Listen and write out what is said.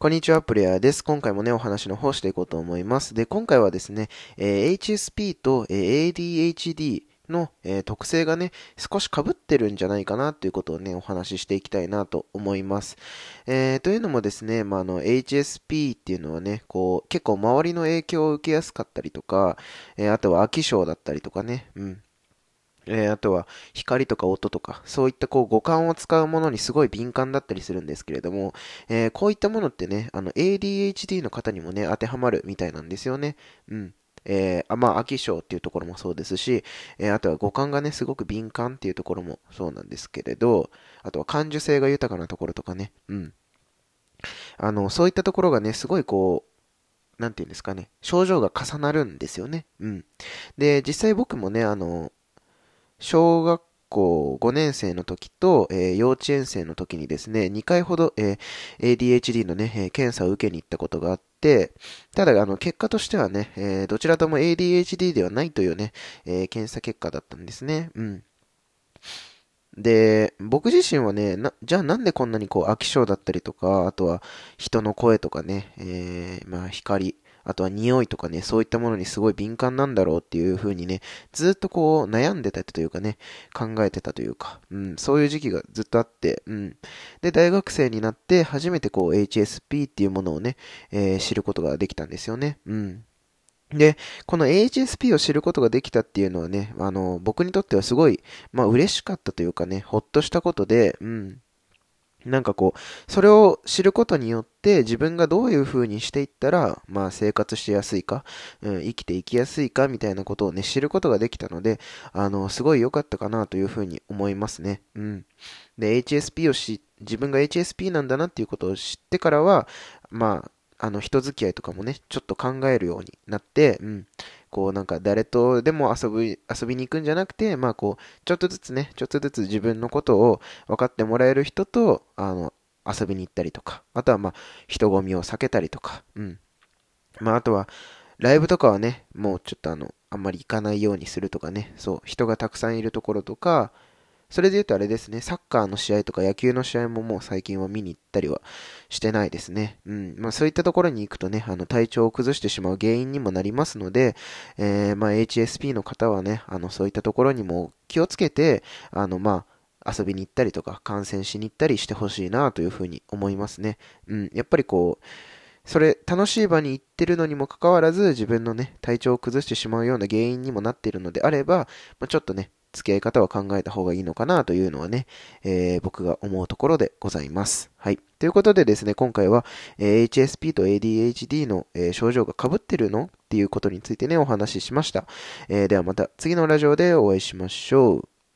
こんにちは、プレイヤーです。今回もね、お話の方していこうと思います。で、今回はですね、えー、HSP と、えー、ADHD の、えー、特性がね、少し被ってるんじゃないかなということをね、お話ししていきたいなと思います。えー、というのもですね、まあ、あの、HSP っていうのはね、こう、結構周りの影響を受けやすかったりとか、えー、あとは飽き性だったりとかね、うん。えー、あとは光とか音とか、そういったこう五感を使うものにすごい敏感だったりするんですけれども、えー、こういったものってね、あの ADHD の方にもね、当てはまるみたいなんですよね。うん。えー、あまあ、飽き性っていうところもそうですし、えー、あとは五感がね、すごく敏感っていうところもそうなんですけれど、あとは感受性が豊かなところとかね、うん。あの、そういったところがね、すごいこう、なんていうんですかね、症状が重なるんですよね。うん。で、実際僕もね、あの、小学校5年生の時と、えー、幼稚園生の時にですね、2回ほど、えー、ADHD のね、えー、検査を受けに行ったことがあって、ただ、あの、結果としてはね、えどちらとも ADHD ではないというね、え検査結果だったんですね。うん。で、僕自身はね、な、じゃあなんでこんなにこう飽き性だったりとか、あとは人の声とかね、えー、まあ光、あとは匂いとかね、そういったものにすごい敏感なんだろうっていう風にね、ずっとこう悩んでたというかね、考えてたというか、うん、そういう時期がずっとあって、うん。で、大学生になって初めてこう HSP っていうものをね、えー、知ることができたんですよね。うん。で、この HSP を知ることができたっていうのはね、あの、僕にとってはすごい、まあ嬉しかったというかね、ほっとしたことで、うん。なんかこう、それを知ることによって自分がどういう風にしていったら、まあ生活しやすいか、うん、生きていきやすいかみたいなことをね、知ることができたので、あの、すごい良かったかなという風に思いますね。うん。で、HSP をし、自分が HSP なんだなっていうことを知ってからは、まあ、あの、人付き合いとかもね、ちょっと考えるようになって、うん。こうなんか誰とでも遊び、遊びに行くんじゃなくて、まあこう、ちょっとずつね、ちょっとずつ自分のことを分かってもらえる人と、あの、遊びに行ったりとか、あとはまあ、人混みを避けたりとか、うん。まああとは、ライブとかはね、もうちょっとあの、あんまり行かないようにするとかね、そう、人がたくさんいるところとか、それで言うとあれですね、サッカーの試合とか野球の試合ももう最近は見に行ったりはしてないですね。うん。まあそういったところに行くとね、あの体調を崩してしまう原因にもなりますので、えー、まあ HSP の方はね、あのそういったところにも気をつけて、あのまあ遊びに行ったりとか観戦しに行ったりしてほしいなというふうに思いますね。うん。やっぱりこう、それ、楽しい場に行ってるのにもかかわらず、自分のね、体調を崩してしまうような原因にもなっているのであれば、まあ、ちょっとね、付き合い方は考えた方がいいのかなというのはね、えー、僕が思うところでございます。はい。ということでですね、今回は、え、HSP と ADHD の、えー、症状が被ってるのっていうことについてね、お話ししました。えー、ではまた次のラジオでお会いしましょう。